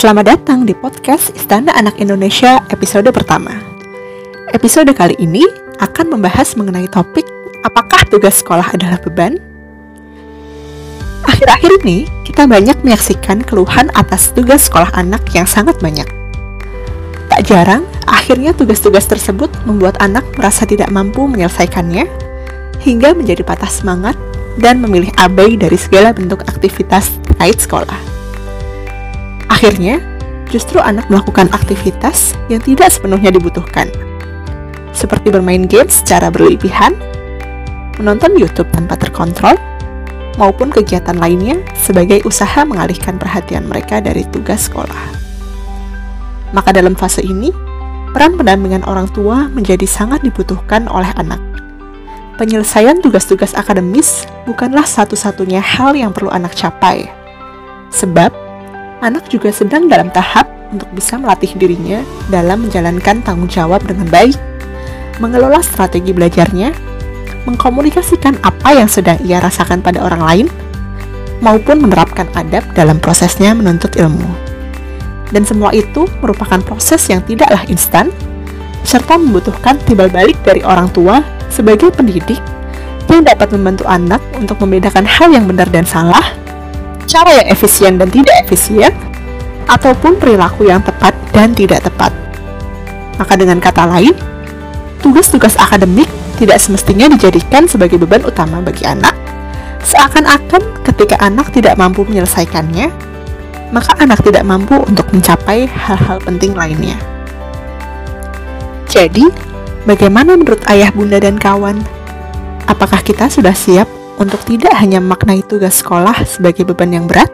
Selamat datang di podcast Istana Anak Indonesia episode pertama. Episode kali ini akan membahas mengenai topik apakah tugas sekolah adalah beban? Akhir-akhir ini, kita banyak menyaksikan keluhan atas tugas sekolah anak yang sangat banyak. Tak jarang, akhirnya tugas-tugas tersebut membuat anak merasa tidak mampu menyelesaikannya, hingga menjadi patah semangat dan memilih abai dari segala bentuk aktivitas terkait sekolah. Akhirnya, justru anak melakukan aktivitas yang tidak sepenuhnya dibutuhkan, seperti bermain game secara berlebihan, menonton YouTube tanpa terkontrol, maupun kegiatan lainnya sebagai usaha mengalihkan perhatian mereka dari tugas sekolah. Maka dalam fase ini, peran pendampingan orang tua menjadi sangat dibutuhkan oleh anak. Penyelesaian tugas-tugas akademis bukanlah satu-satunya hal yang perlu anak capai, sebab anak juga sedang dalam tahap untuk bisa melatih dirinya dalam menjalankan tanggung jawab dengan baik, mengelola strategi belajarnya, mengkomunikasikan apa yang sedang ia rasakan pada orang lain, maupun menerapkan adab dalam prosesnya menuntut ilmu. Dan semua itu merupakan proses yang tidaklah instan, serta membutuhkan timbal balik dari orang tua sebagai pendidik yang dapat membantu anak untuk membedakan hal yang benar dan salah, cara yang efisien dan tidak efisien, ataupun perilaku yang tepat dan tidak tepat. Maka dengan kata lain, tugas-tugas akademik tidak semestinya dijadikan sebagai beban utama bagi anak, seakan-akan ketika anak tidak mampu menyelesaikannya, maka anak tidak mampu untuk mencapai hal-hal penting lainnya. Jadi, bagaimana menurut ayah, bunda, dan kawan? Apakah kita sudah siap untuk tidak hanya memaknai tugas sekolah sebagai beban yang berat,